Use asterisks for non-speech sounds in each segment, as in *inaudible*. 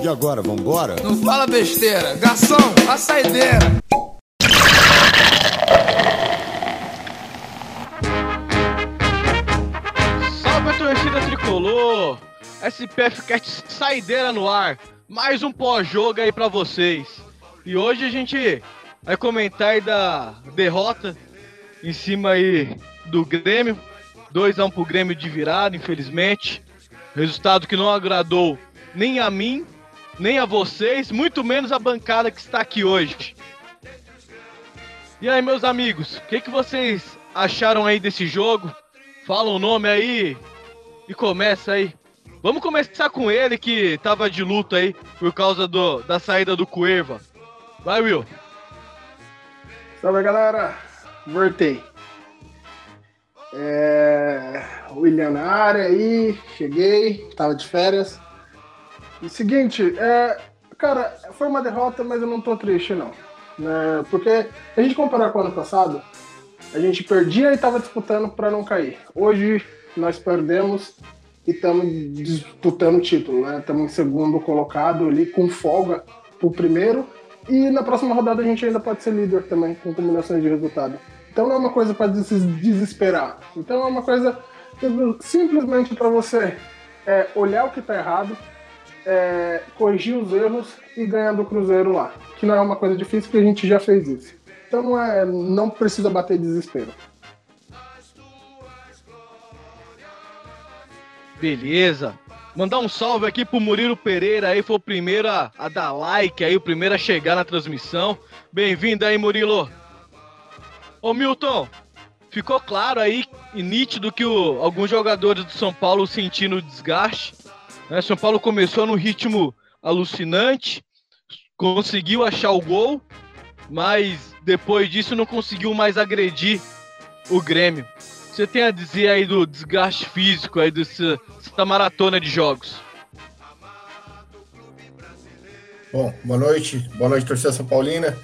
E agora, vambora? Não fala besteira. Garçom, a saideira. Salve a torcida tricolor! SPF Cat saideira no ar. Mais um pós-jogo aí pra vocês. E hoje a gente vai comentar aí da derrota em cima aí do Grêmio. 2x1 pro Grêmio de virada, infelizmente. Resultado que não agradou nem a mim, nem a vocês, muito menos a bancada que está aqui hoje. E aí, meus amigos, o que, que vocês acharam aí desse jogo? Fala o nome aí e começa aí. Vamos começar com ele que tava de luto aí por causa do, da saída do Cuerva. Vai, Will. Salve galera, voltei. É... William na área aí, cheguei, tava de férias. E seguinte, é... cara, foi uma derrota, mas eu não tô triste não. Né? Porque a gente comparar com o ano passado, a gente perdia e tava disputando para não cair. Hoje nós perdemos e estamos disputando o título, né? Estamos em segundo colocado ali com folga pro primeiro. E na próxima rodada a gente ainda pode ser líder também, com combinações de resultado. Então não é uma coisa para se desesperar. Então é uma coisa simplesmente para você é, olhar o que está errado, é, corrigir os erros e ganhar do Cruzeiro lá. Que não é uma coisa difícil, porque a gente já fez isso. Então não, é, não precisa bater desespero. Beleza. Mandar um salve aqui pro Murilo Pereira aí, foi o primeiro a, a dar like aí, o primeiro a chegar na transmissão. Bem-vindo aí, Murilo. Ô Milton, ficou claro aí e nítido que o, alguns jogadores do São Paulo sentindo desgaste. Né? São Paulo começou no ritmo alucinante, conseguiu achar o gol, mas depois disso não conseguiu mais agredir o Grêmio. Você tem a dizer aí do desgaste físico aí dessa, dessa maratona de jogos? Bom, boa noite, boa noite torcida São Paulina.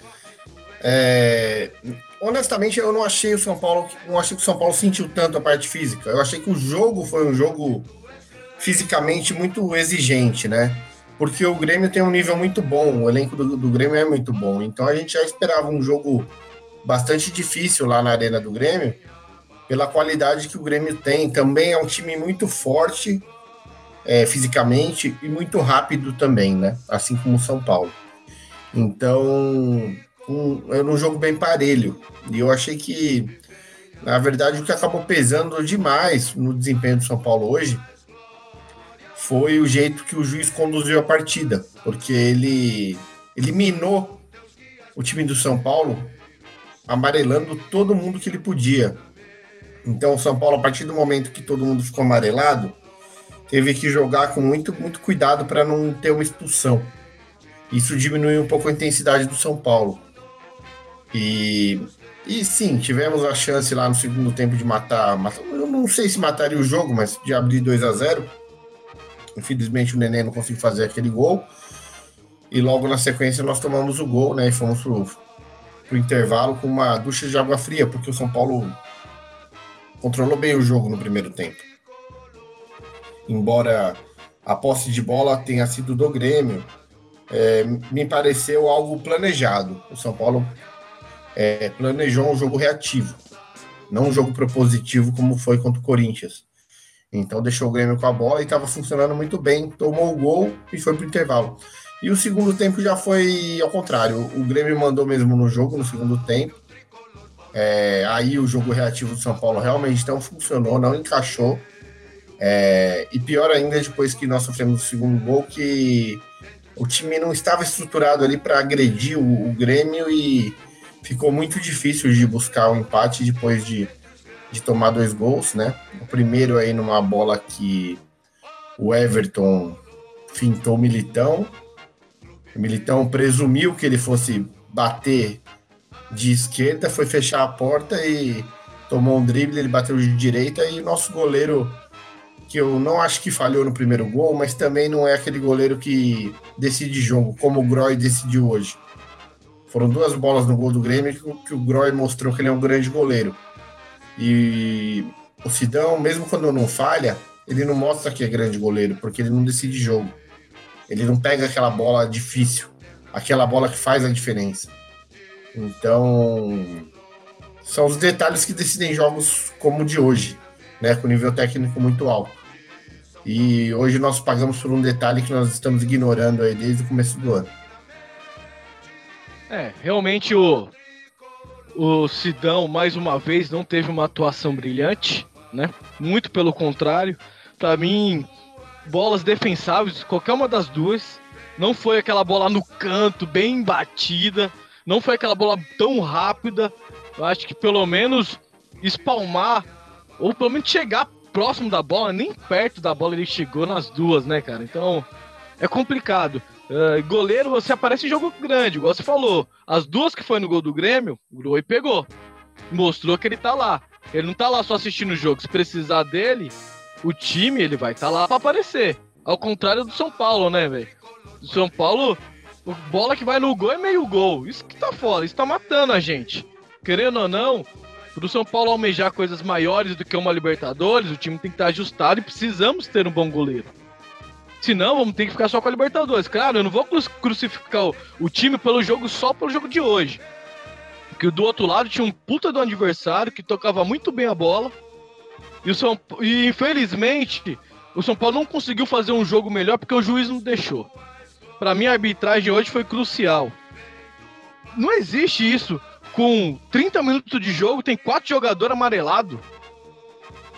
É, honestamente, eu não achei o São Paulo, não achei que o São Paulo sentiu tanto a parte física. Eu achei que o jogo foi um jogo fisicamente muito exigente, né? Porque o Grêmio tem um nível muito bom, o elenco do, do Grêmio é muito bom. Então a gente já esperava um jogo bastante difícil lá na arena do Grêmio pela qualidade que o Grêmio tem. Também é um time muito forte é, fisicamente e muito rápido também, né? Assim como o São Paulo. Então, um, era um jogo bem parelho. E eu achei que, na verdade, o que acabou pesando demais no desempenho do São Paulo hoje foi o jeito que o juiz conduziu a partida, porque ele eliminou o time do São Paulo amarelando todo mundo que ele podia. Então, o São Paulo, a partir do momento que todo mundo ficou amarelado, teve que jogar com muito, muito cuidado para não ter uma expulsão. Isso diminuiu um pouco a intensidade do São Paulo. E, e sim, tivemos a chance lá no segundo tempo de matar, matar. Eu não sei se mataria o jogo, mas de abrir 2 a 0 Infelizmente o Nenê não conseguiu fazer aquele gol. E logo na sequência nós tomamos o gol, né? E fomos pro, pro intervalo com uma ducha de água fria, porque o São Paulo controlou bem o jogo no primeiro tempo. Embora a posse de bola tenha sido do Grêmio, é, me pareceu algo planejado. O São Paulo é, planejou um jogo reativo, não um jogo propositivo como foi contra o Corinthians. Então deixou o Grêmio com a bola e estava funcionando muito bem, tomou o gol e foi para o intervalo. E o segundo tempo já foi ao contrário. O Grêmio mandou mesmo no jogo no segundo tempo. É, aí o jogo reativo do São Paulo realmente não funcionou, não encaixou. É, e pior ainda, depois que nós sofremos o segundo gol, que o time não estava estruturado ali para agredir o, o, Grêmio e ficou muito difícil de buscar o um empate depois de, de tomar dois gols, né? O primeiro aí numa bola que o Everton fintou o Militão. O Militão presumiu que ele fosse bater de esquerda, foi fechar a porta e tomou um drible, ele bateu de direita e o nosso goleiro, que eu não acho que falhou no primeiro gol, mas também não é aquele goleiro que decide jogo, como o Groy decidiu hoje. Foram duas bolas no gol do Grêmio que, o Groy mostrou que ele é um grande goleiro. E o Sidão, mesmo quando não falha, ele não mostra que é grande goleiro, porque ele não decide jogo. Ele não pega aquela bola difícil, aquela bola que faz a diferença. Então, são os detalhes que decidem jogos como o de hoje, né, com nível técnico muito alto. E hoje nós pagamos por um detalhe que nós estamos ignorando aí desde o começo do ano. É, realmente o, o Sidão, mais uma vez, não teve uma atuação brilhante, né? Muito pelo contrário. Para mim, bolas defensáveis, qualquer uma das duas. Não foi aquela bola no canto, bem batida. Não foi aquela bola tão rápida. Eu acho que pelo menos espalmar, ou pelo menos chegar próximo da bola, nem perto da bola ele chegou nas duas, né, cara? Então é complicado. Uh, goleiro, você aparece em jogo grande, igual você falou. As duas que foi no gol do Grêmio, o Rui pegou. Mostrou que ele tá lá. Ele não tá lá só assistindo o jogo. Se precisar dele, o time ele vai estar tá lá para aparecer. Ao contrário do São Paulo, né, velho? O São Paulo, bola que vai no gol é meio gol. Isso que tá foda, isso tá matando a gente. Querendo ou não, pro São Paulo almejar coisas maiores do que uma Libertadores, o time tem que estar tá ajustado e precisamos ter um bom goleiro. Senão, vamos ter que ficar só com a Libertadores. Claro, eu não vou crucificar o, o time pelo jogo só pelo jogo de hoje. Porque do outro lado tinha um puta do adversário que tocava muito bem a bola. E, o São, e infelizmente, o São Paulo não conseguiu fazer um jogo melhor porque o juiz não deixou. Para mim, a arbitragem hoje foi crucial. Não existe isso. Com 30 minutos de jogo, tem quatro jogadores amarelados.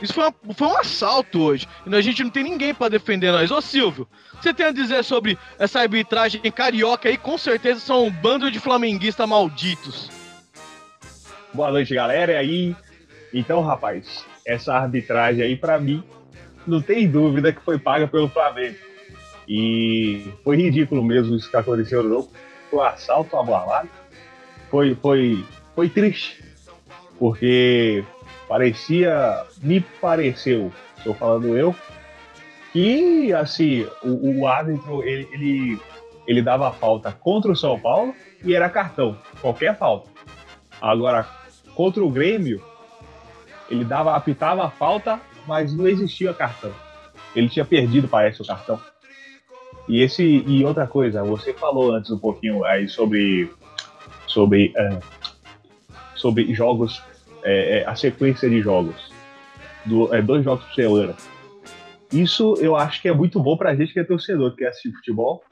Isso foi, uma, foi um assalto hoje. E a gente não tem ninguém para defender nós. Ô Silvio, você tem a dizer sobre essa arbitragem carioca aí? Com certeza são um bando de flamenguistas malditos. Boa noite, galera. E aí? Então, rapaz, essa arbitragem aí, para mim, não tem dúvida que foi paga pelo Flamengo. E foi ridículo mesmo isso que aconteceu no jogo. Foi um assalto, abalado. Foi, foi, foi triste. Porque parecia, me pareceu, estou falando eu, que assim, o, o árbitro ele, ele, ele dava falta contra o São Paulo e era cartão, qualquer falta. Agora, contra o Grêmio, ele dava, apitava a falta, mas não existia cartão. Ele tinha perdido, parece, o cartão. E esse e outra coisa, você falou antes um pouquinho aí sobre sobre uh, sobre jogos, é, a sequência de jogos, do, é, dois jogos por semana. Isso eu acho que é muito bom para a gente que é torcedor, que quer assistir futebol,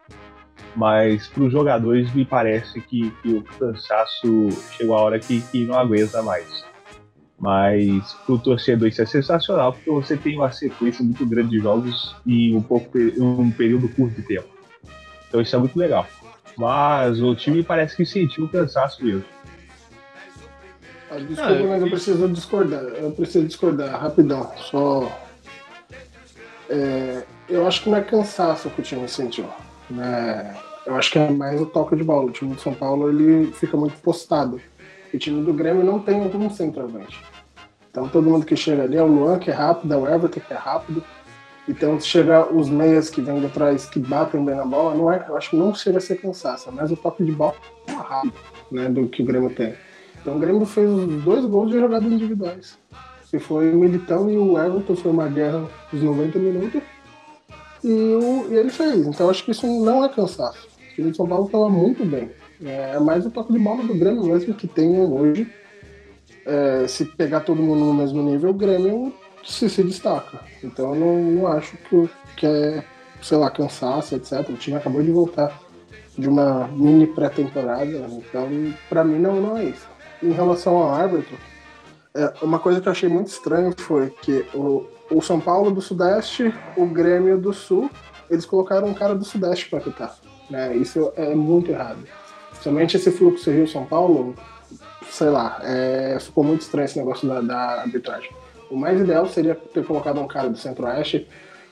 mas para os jogadores me parece que, que, o cansaço chegou a hora que, que não aguenta mais. Mas para o torcedor isso é sensacional, porque você tem uma sequência muito grande de jogos em um, pouco, um período curto de tempo. Então isso é muito legal. Mas o time parece que sentiu o cansaço mesmo. Ah, desculpa, ah, mas eu preciso discordar. Eu preciso discordar, rapidão. Só. É, eu acho que não é cansaço que o time sentiu. Né? Eu acho que é mais o toque de bola. O time do São Paulo ele fica muito postado. O time do Grêmio não tem um centroavante. Então todo mundo que chega ali é o Luan, que é rápido, é o Everton, que é rápido. Então chega os meias que vêm de trás, que batem bem na bola, não é, eu acho que não chega a ser cansaço, é mais o toque de bola rápido né, do que o Grêmio tem. Então o Grêmio fez os dois gols de jogadas individuais. Que foi o Militão e o Everton, foi uma guerra dos 90 minutos. E, o, e ele fez. Então acho que isso não é cansaço. O time de São Paulo estava muito bem. É mais o toque de bola do Grêmio mesmo que tem hoje. É, se pegar todo mundo no mesmo nível, o Grêmio se, se destaca. Então eu não, não acho que, que é, sei lá, cansaço, etc. O time acabou de voltar de uma mini pré-temporada, então para mim não, não é isso. Em relação ao árbitro, é, uma coisa que eu achei muito estranho foi que o, o São Paulo do Sudeste, o Grêmio do Sul, eles colocaram um cara do Sudeste para apitar. Né? Isso é muito errado. Somente esse fluxo Rio-São Paulo, sei lá, é, ficou muito estranho esse negócio da, da, arbitragem. O mais ideal seria ter colocado um cara do Centro-Oeste,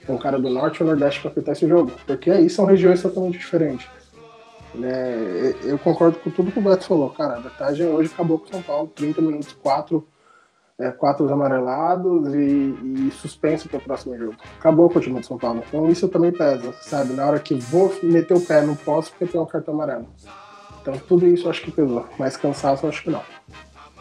um cara do Norte ou Nordeste para apitar esse jogo, porque aí são regiões totalmente diferentes. Né? Eu concordo com tudo que o Beto falou, cara. A arbitragem hoje acabou com São Paulo, 30 minutos, 4 é, quatro amarelados e, e suspenso para o próximo jogo. Acabou com o time de São Paulo. Então isso também pesa, sabe? Na hora que vou meter o pé, não posso porque tem um cartão amarelo. Então tudo isso acho que pesou, mas cansaço acho que não.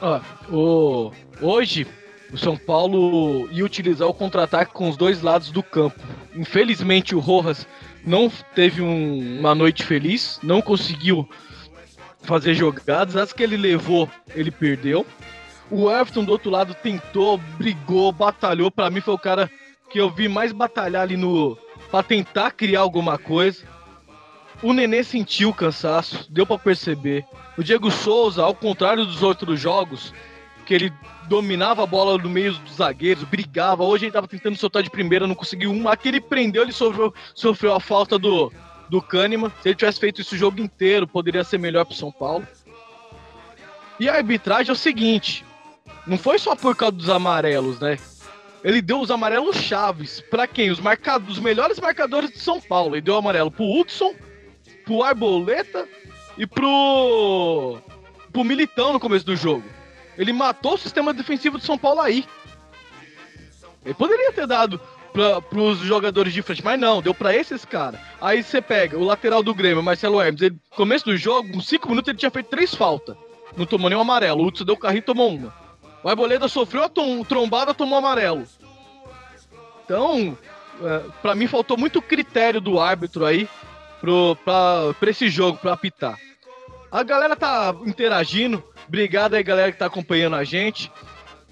Ó, o... Hoje o São Paulo ia utilizar o contra-ataque com os dois lados do campo. Infelizmente o Rojas não teve um, uma noite feliz, não conseguiu fazer jogadas. As que ele levou, ele perdeu. O Everton do outro lado tentou, brigou, batalhou. Para mim foi o cara que eu vi mais batalhar ali no para tentar criar alguma coisa. O Nenê sentiu o cansaço, deu para perceber. O Diego Souza, ao contrário dos outros jogos, que ele dominava a bola no meio dos zagueiros, brigava. Hoje ele tava tentando soltar de primeira, não conseguiu uma. Aquele prendeu, ele sofreu, sofreu a falta do, do Kahneman. Se ele tivesse feito isso o jogo inteiro, poderia ser melhor pro São Paulo. E a arbitragem é o seguinte: não foi só por causa dos amarelos, né? Ele deu os amarelos chaves. para quem? Os, os melhores marcadores de São Paulo. Ele deu amarelo pro Hudson, pro Arboleta e pro. pro Militão no começo do jogo. Ele matou o sistema defensivo de São Paulo aí. Ele poderia ter dado para os jogadores de frente, mas não, deu para esses caras. Aí você pega o lateral do Grêmio, Marcelo Hermes, ele, começo do jogo, uns 5 minutos ele tinha feito três faltas. Não tomou nenhum amarelo. O Hudson deu o carrinho e tomou uma. O Arboleda sofreu a trombada, tomou amarelo. Então, é, para mim faltou muito critério do árbitro aí para esse jogo, para apitar. A galera tá interagindo. Obrigado aí, galera que tá acompanhando a gente.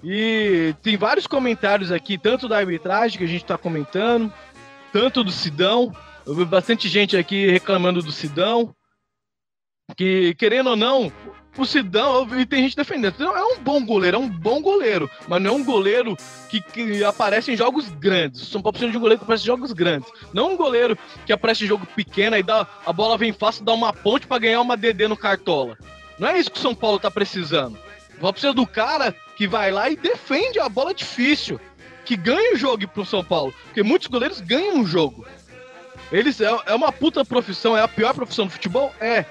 E tem vários comentários aqui, tanto da arbitragem que a gente tá comentando, tanto do Sidão. Eu vi bastante gente aqui reclamando do Sidão. Que, querendo ou não, o Sidão, e tem gente defendendo. Sidão é um bom goleiro, é um bom goleiro, mas não é um goleiro que, que aparece em jogos grandes. São Paulo precisa de um goleiro que aparece em jogos grandes. Não um goleiro que aparece em jogo pequeno e dá, a bola vem fácil, dá uma ponte para ganhar uma DD no Cartola. Não é isso que o São Paulo tá precisando. Vai precisar do cara que vai lá e defende a bola difícil, que ganha o jogo pro São Paulo. Porque muitos goleiros ganham um jogo. Eles é, é uma puta profissão, é a pior profissão do futebol? É.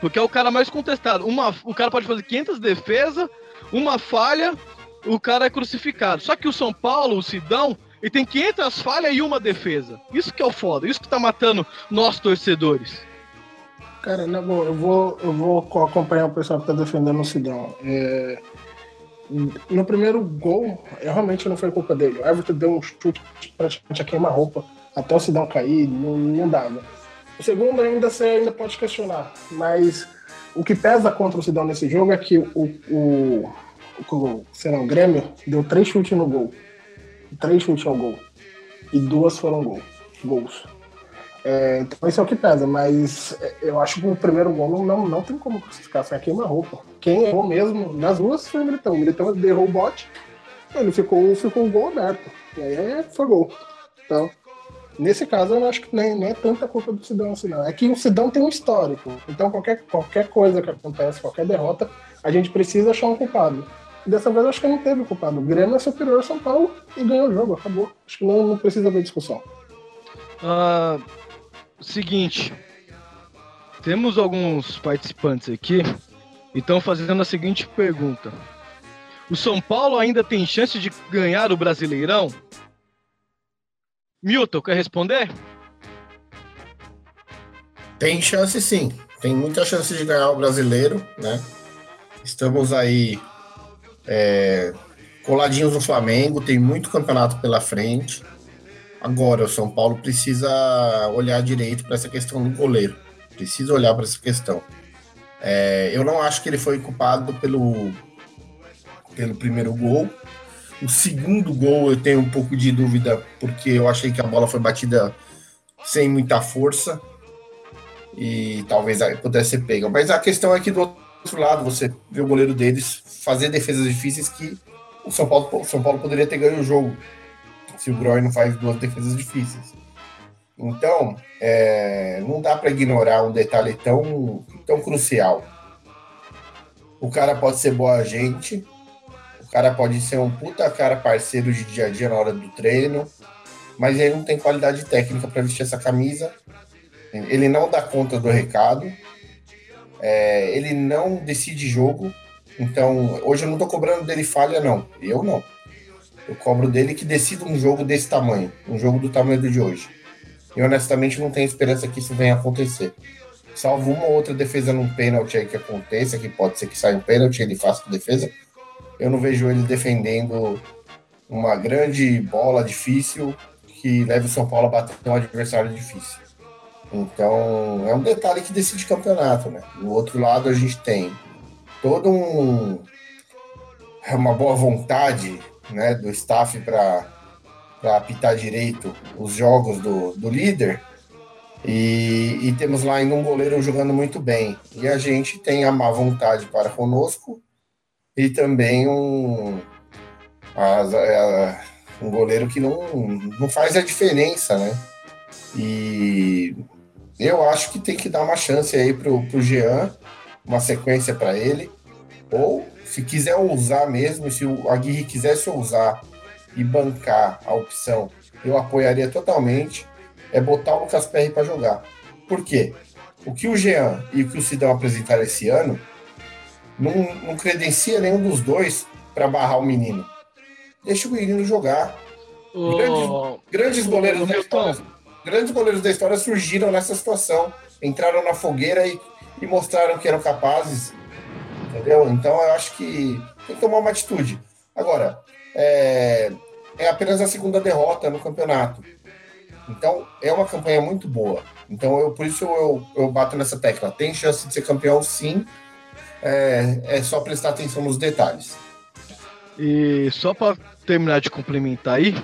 Porque é o cara mais contestado. Uma, o cara pode fazer 500 defesas, uma falha, o cara é crucificado. Só que o São Paulo, o Sidão, ele tem 500 falhas e uma defesa. Isso que é o foda, isso que tá matando nós torcedores. Cara, na boa, eu vou, eu vou acompanhar o pessoal que tá defendendo o Sidão. É... No primeiro gol, realmente não foi culpa dele. O Everton deu um chute praticamente a queima-roupa até o Sidão cair, não, não dava. O segundo ainda você ainda pode questionar, mas o que pesa contra o Sidão nesse jogo é que o, o, o, sei lá, o Grêmio deu três chutes no gol. Três chutes ao gol. E duas foram gol, gols. É, então isso é o que pesa, mas eu acho que o primeiro gol não, não, tem como crucificar, foi a queima-roupa. Quem errou mesmo nas duas foi o Militão. O Militão derrou o bote, ele ficou, ficou o gol aberto. E aí foi gol. Então, Nesse caso, eu acho que nem, nem é tanta culpa do Sidão assim, não. É que o Sidão tem um histórico. Então, qualquer, qualquer coisa que acontece, qualquer derrota, a gente precisa achar um culpado. E dessa vez, eu acho que não teve culpado. O Grêmio é superior ao São Paulo e ganhou o jogo, acabou. Acho que não, não precisa haver discussão. Uh, seguinte, temos alguns participantes aqui e estão fazendo a seguinte pergunta: O São Paulo ainda tem chance de ganhar o Brasileirão? Milton, quer responder? Tem chance sim. Tem muita chance de ganhar o brasileiro, né? Estamos aí é, coladinhos no Flamengo, tem muito campeonato pela frente. Agora, o São Paulo precisa olhar direito para essa questão do goleiro. Precisa olhar para essa questão. É, eu não acho que ele foi culpado pelo, pelo primeiro gol. O segundo gol eu tenho um pouco de dúvida, porque eu achei que a bola foi batida sem muita força e talvez pudesse ser pega. Mas a questão é que do outro lado você vê o goleiro deles fazer defesas difíceis que o São Paulo, o São Paulo poderia ter ganho o jogo se o Groy não faz duas defesas difíceis. Então, é, não dá para ignorar um detalhe tão, tão crucial. O cara pode ser boa gente, o cara pode ser um puta cara parceiro de dia a dia na hora do treino, mas ele não tem qualidade técnica para vestir essa camisa. Ele não dá conta do recado. É, ele não decide jogo. Então, hoje eu não tô cobrando dele falha, não. Eu não. Eu cobro dele que decida um jogo desse tamanho, um jogo do tamanho do de hoje. E honestamente não tenho esperança que isso venha acontecer. Salvo uma ou outra defesa num pênalti aí que aconteça, que pode ser que saia um pênalti, ele faça a defesa, eu não vejo ele defendendo uma grande bola difícil que leve o São Paulo a bater um adversário difícil. Então, é um detalhe que decide campeonato, né? No outro lado, a gente tem todo um uma boa vontade, né, do staff para apitar direito os jogos do, do líder. E, e, temos lá ainda um goleiro jogando muito bem. E a gente tem a má vontade para conosco e também um, a, a, um goleiro que não, não faz a diferença, né? E eu acho que tem que dar uma chance aí pro, pro Jean, uma sequência para ele. Ou, se quiser ousar mesmo, se o Aguirre quisesse ousar e bancar a opção, eu apoiaria totalmente, é botar o Lucas Perry para jogar. Por quê? O que o Jean e o que o Sidão apresentaram esse ano não, não credencia nenhum dos dois para barrar o menino. Deixa o menino jogar. Oh, grandes, grandes goleiros da história, grandes goleiros da história surgiram nessa situação, entraram na fogueira e, e mostraram que eram capazes, entendeu? Então eu acho que tem que tomar uma atitude. Agora, é, é apenas a segunda derrota no campeonato. Então, é uma campanha muito boa. Então, eu, por isso eu, eu bato nessa tecla. Tem chance de ser campeão, sim. É, é só prestar atenção nos detalhes. E só para terminar de complementar aí,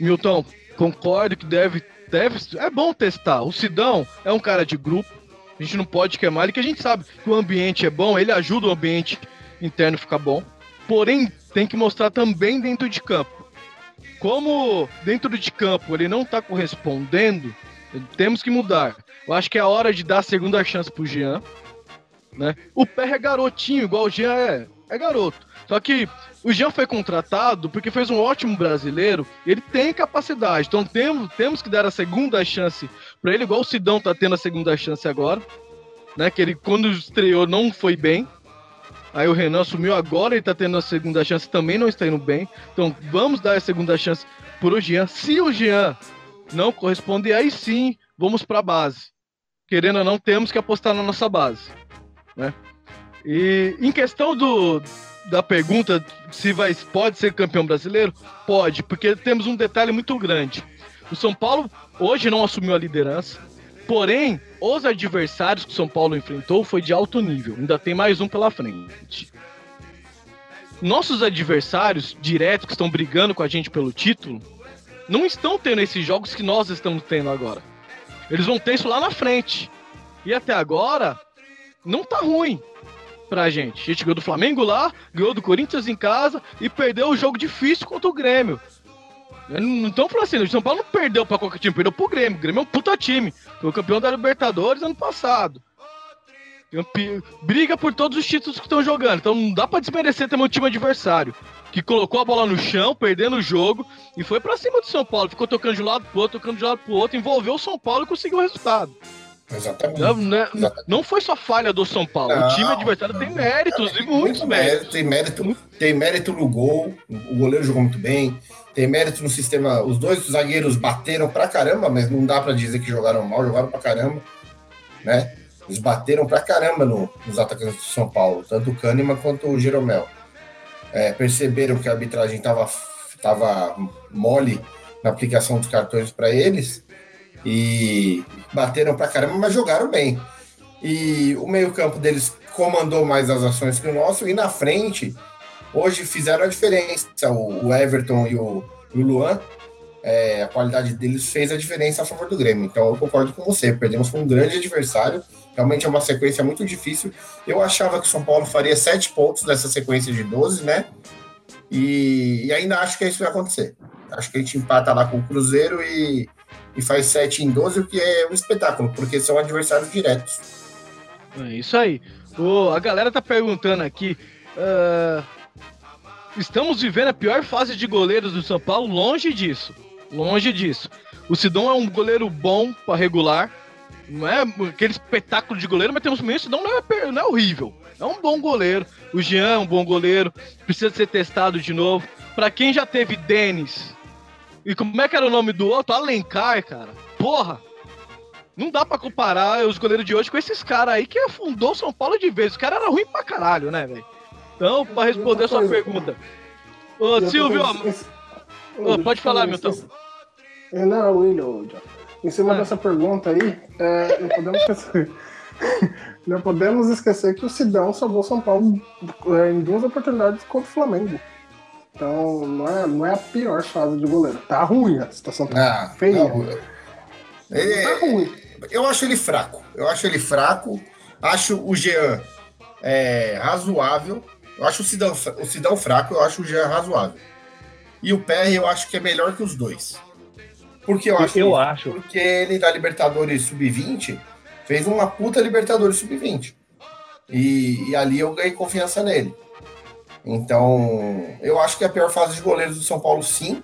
Milton, concordo que deve, deve. É bom testar. O Sidão é um cara de grupo. A gente não pode queimar ele, que a gente sabe que o ambiente é bom, ele ajuda o ambiente interno a ficar bom. Porém, tem que mostrar também dentro de campo. Como dentro de campo ele não está correspondendo, temos que mudar. Eu acho que é a hora de dar a segunda chance pro Jean. Né? O Pé é garotinho, igual o Jean é. É garoto. Só que o Jean foi contratado porque fez um ótimo brasileiro ele tem capacidade. Então temos, temos que dar a segunda chance para ele, igual o Sidão tá tendo a segunda chance agora. Né? Que ele, quando estreou, não foi bem. Aí o Renan assumiu agora e tá tendo a segunda chance, também não está indo bem. Então vamos dar a segunda chance pro Jean. Se o Jean não corresponder, aí sim vamos para a base. Querendo ou não, temos que apostar na nossa base. Né? E em questão do, da pergunta se vai, pode ser campeão brasileiro, pode, porque temos um detalhe muito grande. O São Paulo hoje não assumiu a liderança, porém, os adversários que o São Paulo enfrentou foi de alto nível. Ainda tem mais um pela frente. Nossos adversários diretos que estão brigando com a gente pelo título não estão tendo esses jogos que nós estamos tendo agora. Eles vão ter isso lá na frente. E até agora, não tá ruim pra gente. A gente ganhou do Flamengo lá, ganhou do Corinthians em casa e perdeu o jogo difícil contra o Grêmio. Não estão falando assim, o São Paulo não perdeu pra qualquer time, perdeu pro Grêmio. O Grêmio é um puta time. Foi o campeão da Libertadores ano passado. Briga por todos os títulos que estão jogando. Então não dá pra desmerecer também o time adversário. Que colocou a bola no chão, perdendo o jogo, e foi pra cima do São Paulo. Ficou tocando de um lado pro outro, tocando de um lado pro outro, envolveu o São Paulo e conseguiu o resultado. Exatamente. Não, né, Exatamente. não foi só falha do São Paulo. Não, o time adversário tem méritos e muitos méritos. Tem mérito, tem mérito no gol. O goleiro jogou muito bem. Tem mérito no sistema. Os dois zagueiros bateram pra caramba, mas não dá pra dizer que jogaram mal, jogaram pra caramba. Né? Eles bateram pra caramba no, nos atacantes do São Paulo, tanto o Kahneman quanto o Jeromel. É, perceberam que a arbitragem tava, tava mole na aplicação dos cartões para eles e bateram pra caramba, mas jogaram bem. E o meio-campo deles comandou mais as ações que o nosso, e na frente, hoje fizeram a diferença. O, Everton e o, Luan, é, a qualidade deles fez a diferença a favor do Grêmio. Então eu concordo com você, perdemos com um grande adversário. Realmente é uma sequência muito difícil. Eu achava que o São Paulo faria sete pontos nessa sequência de 12, né? E, e ainda acho que isso vai acontecer. Acho que a gente empata lá com o Cruzeiro e e faz 7 em 12, o que é um espetáculo, porque são adversários diretos. É isso aí. Oh, a galera tá perguntando aqui. Uh, estamos vivendo a pior fase de goleiros do São Paulo? Longe disso. Longe disso. O Sidon é um goleiro bom para regular. Não é aquele espetáculo de goleiro, mas temos. O Sidon não é, não é horrível. É um bom goleiro. O Jean é um bom goleiro. Precisa ser testado de novo. Para quem já teve Denis e como é que era o nome do outro? Alencar, cara. Porra! Não dá pra comparar os goleiros de hoje com esses caras aí que afundou São Paulo de vez. Os caras eram ruins pra caralho, né, velho? Então, pra responder a sua pergunta. Ô, Silvio, ô, pode falar, Milton. É, não, William, em cima dessa pergunta aí, é, não podemos esquecer. *laughs* não podemos esquecer que o Sidão salvou São Paulo é, em duas oportunidades contra o Flamengo. Então, não é, não é a pior fase de goleiro. Tá ruim, a situação tá Ah, feia. não, ele- Tá ruim. eu acho ele fraco. Eu acho ele fraco. Acho o Jean é, razoável. Eu acho o Sidão, o Sidão fraco, eu acho o Jean razoável. E o PR eu acho que é melhor que os dois. Porque eu acho Eu que- acho. Porque ele da Libertadores Sub-20 fez uma puta Libertadores Sub-20. E, e ali eu ganhei confiança nele. Então, eu acho que é a pior fase de goleiros do São Paulo, sim.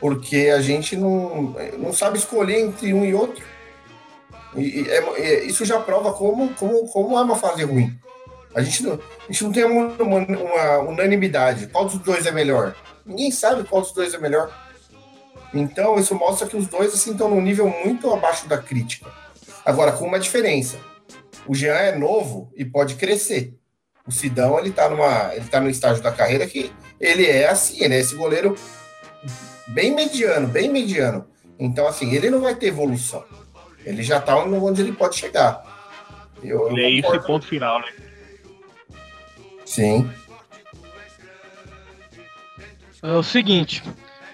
Porque a gente não, não sabe escolher entre um e outro. E, e é- é- isso já prova como, como, como é uma fase ruim. A gente não, a gente não tem uma, uma- uma unanimidade. Qual dos dois é melhor? Ninguém sabe qual dos dois é melhor. Então, isso mostra que os dois assim, estão num nível muito abaixo da crítica. Agora, com uma diferença. O Jean é novo e pode crescer. O Sidão, ele tá, numa, ele tá no estágio da carreira que ele é assim, ele é esse goleiro bem mediano, bem mediano. Então, assim, ele não vai ter evolução. Ele já tá onde ele pode chegar. Eu, eu E é isso e concordo. ponto final, né? Sim. É o seguinte,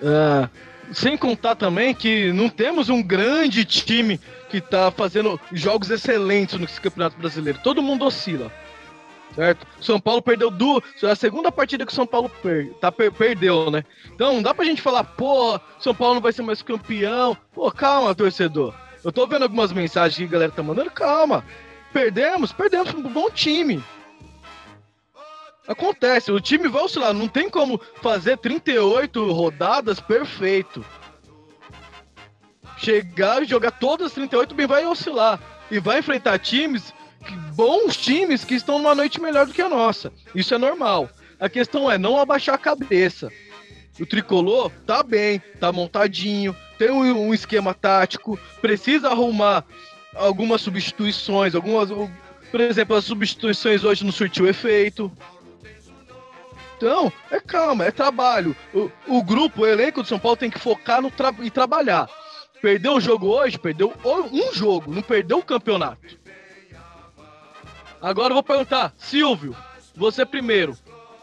ah, sem contar também que não temos um grande time que tá fazendo jogos excelentes no Campeonato Brasileiro. Todo mundo oscila. Certo? São Paulo perdeu duas. A segunda partida que o São Paulo per, tá, per- perdeu, né? Então não dá pra gente falar, pô, São Paulo não vai ser mais campeão. Pô, calma, torcedor. Eu tô vendo algumas mensagens que a galera tá mandando, calma. Perdemos, perdemos um bom time. Acontece, o time vai oscilar, não tem como fazer 38 rodadas perfeito. Chegar e jogar todas as 38 bem vai oscilar. E vai enfrentar times, bons times que estão numa noite melhor do que a nossa. Isso é normal. A questão é não abaixar a cabeça. O tricolor tá bem, tá montadinho, tem um, um esquema tático, precisa arrumar algumas substituições, algumas. Por exemplo, as substituições hoje não surtiu efeito. Então, é calma, é trabalho. O, o grupo, o elenco do São Paulo tem que focar no tra e trabalhar. Perdeu o jogo hoje, perdeu um jogo, não perdeu o campeonato. Agora eu vou perguntar, Silvio, você primeiro,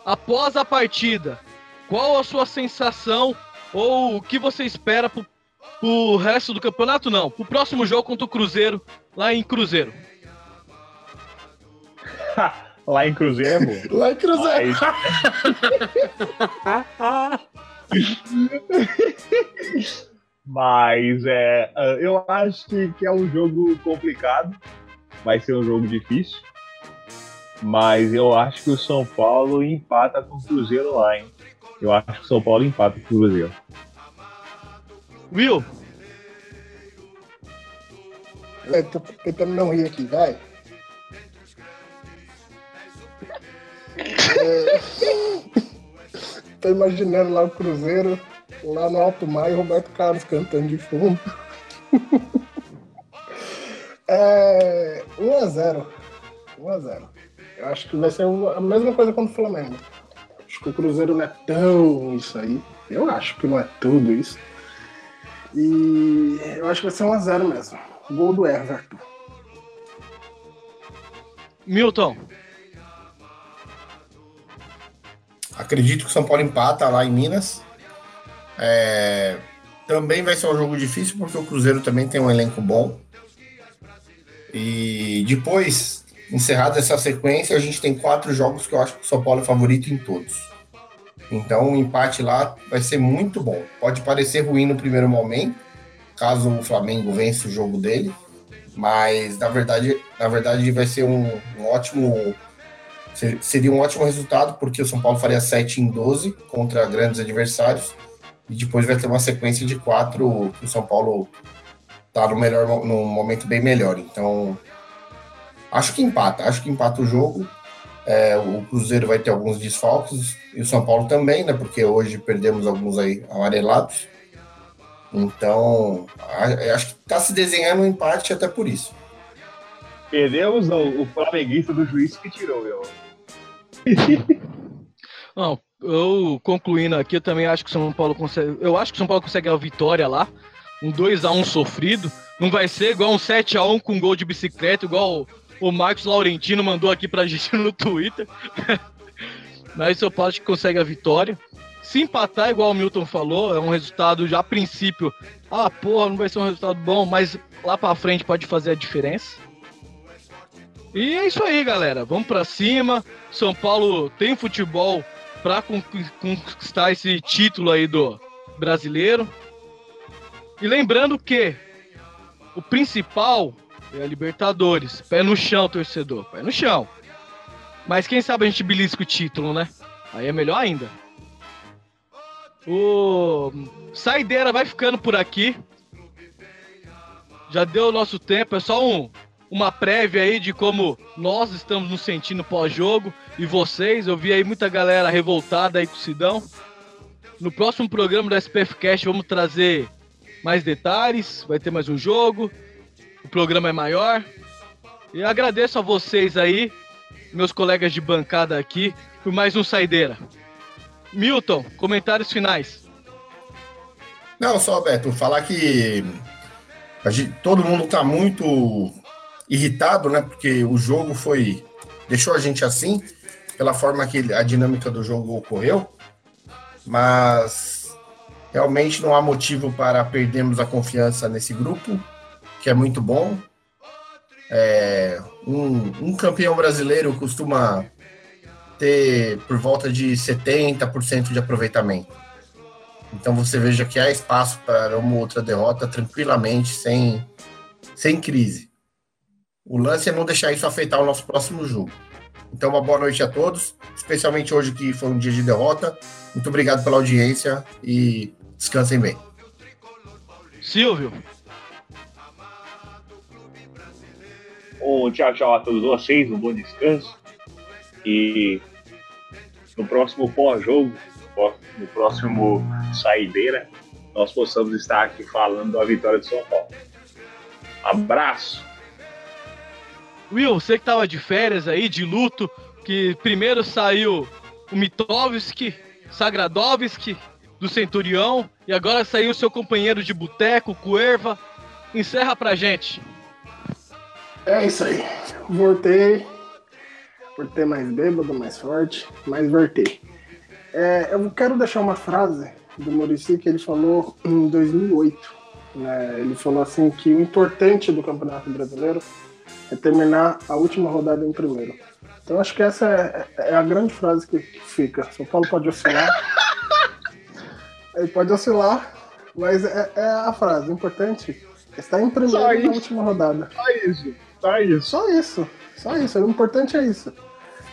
após a partida, qual a sua sensação ou o que você espera pro, pro resto do campeonato? Não, pro próximo jogo contra o Cruzeiro, lá em Cruzeiro. *laughs* Lá em Cruzeiro é bom. *laughs* Lá em Cruzeiro. Mas, *laughs* mas é, ah, eu acho que, que é um jogo complicado. Vai ser um jogo difícil. Mas eu acho que o São Paulo empata com o Cruzeiro lá, hein? Eu acho que o São Paulo empata com o Cruzeiro. Will, Eu tô tentando não rir aqui, vai. Tô imaginando lá o Cruzeiro, lá no Alto Mar e Roberto Carlos cantando de fundo. É, 1x0. 1x0. Eu acho que vai ser a mesma coisa contra o Flamengo. Acho que o Cruzeiro não é tão isso aí. Eu acho que não é tudo isso. E eu acho que vai ser 1x0 mesmo. Gol do Everton. Milton, Acredito que o São Paulo empata lá em Minas. É, Também vai ser um jogo difícil, porque o Cruzeiro também tem um elenco bom. E depois, encerrada essa sequência, a gente tem quatro jogos que eu acho que o São Paulo é favorito em todos. Então, o empate lá vai ser muito bom. Pode parecer ruim no primeiro momento, caso o Flamengo vença o jogo dele, mas na verdade, na verdade vai ser um, um ótimo Seria um ótimo resultado, porque o São Paulo faria 7 em 12 contra grandes adversários. E depois vai ter uma sequência de quatro que o São Paulo tá no melhor num momento bem melhor. Então, acho que empata, acho que empata o jogo. É, o Cruzeiro vai ter alguns desfalques e o São Paulo também, né? Porque hoje perdemos alguns aí amarelados. Então, a- acho que tá se desenhando um empate até por isso. Perdemos o, o flamenguista do juiz que tirou, meu. *laughs* Não, eu concluindo aqui, eu também acho que o São Paulo consegue. Eu acho que o São Paulo consegue a vitória lá. um 2x1 sofrido. Não vai ser igual um 7x1 com gol de bicicleta, igual o Marcos Laurentino mandou aqui pra *laughs* gente no Twitter. *laughs* Mas o São Paulo que consegue a vitória. Se empatar, igual o Milton falou, é um resultado já a princípio. Ah, porra, não vai ser um resultado bom, mas lá pra frente pode fazer a diferença. E é isso aí, galera. Vamos para cima. São Paulo tem futebol para conquistar esse título aí do brasileiro. E lembrando que o principal é a Libertadores. Pé no chão, torcedor. Pé no chão. Mas quem sabe a gente belisca o título, né? Aí é melhor ainda. O Saideira vai ficando por aqui. Já deu o nosso tempo, é só um, uma prévia aí de como nós estamos nos sentindo pós-jogo e vocês. Eu vi aí muita galera revoltada aí com o Sidão. No próximo programa do SPF Cast vamos trazer mais detalhes, vai ter mais um jogo. O programa é maior. E agradeço a vocês aí, meus colegas de bancada aqui, por mais um Saideira. Milton, comentários finais. Não, só, Beto, falar que gente, todo mundo está muito irritado, né? Porque o jogo foi. deixou a gente assim, pela forma que a dinâmica do jogo ocorreu. Mas realmente não há motivo para perdermos a confiança nesse grupo, que é muito bom. É, um, um campeão brasileiro costuma ter por volta de 70% de aproveitamento. Então você veja que há espaço para uma outra derrota tranquilamente, sem, sem crise. O lance é não deixar isso afetar o nosso próximo jogo. Então, uma boa noite a todos, especialmente hoje que foi um dia de derrota. Muito obrigado pela audiência e descansem bem. Silvio. Um tchau, tchau a todos vocês, um bom descanso. E no próximo pós-jogo, no próximo saideira, nós possamos estar aqui falando da vitória de São Paulo. Abraço! Will, você que tava de férias aí, de luto, que primeiro saiu o Mitovski, Sagradovski, do Centurião, e agora saiu seu companheiro de boteco, Cuerva. Encerra pra gente. É isso aí. Voltei por ter mais bêbado, mais forte, mas voltei. É, eu quero deixar uma frase do Murici que ele falou em 2008. Né? Ele falou assim que o importante do Campeonato Brasileiro é terminar a última rodada em primeiro. Então acho que essa é, é a grande frase que, que, fica. São Paulo pode oscilar. *laughs* Ele pode oscilar, mas é, é a frase. O importante é estar em primeiro na última rodada. Só isso. Só isso. Só isso. Só isso. O importante é isso.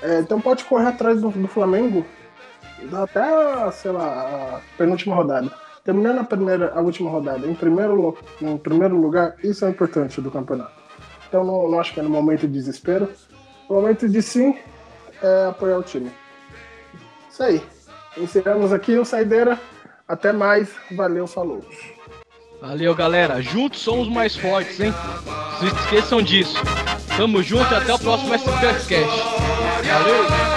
É, então pode correr atrás do, do Flamengo até, sei lá, a penúltima rodada. Terminando a primeira, a última rodada em primeiro, em primeiro lugar, isso é importante do campeonato. Então não, não acho que é no momento de desespero. No momento de sim, é apoiar o time. Isso aí. Encerramos aqui o Saideira. Até mais. Valeu, falou. Valeu, galera. Juntos somos mais fortes, hein? Não se esqueçam disso. Tamo junto e até o próximo SPF Cash. Valeu!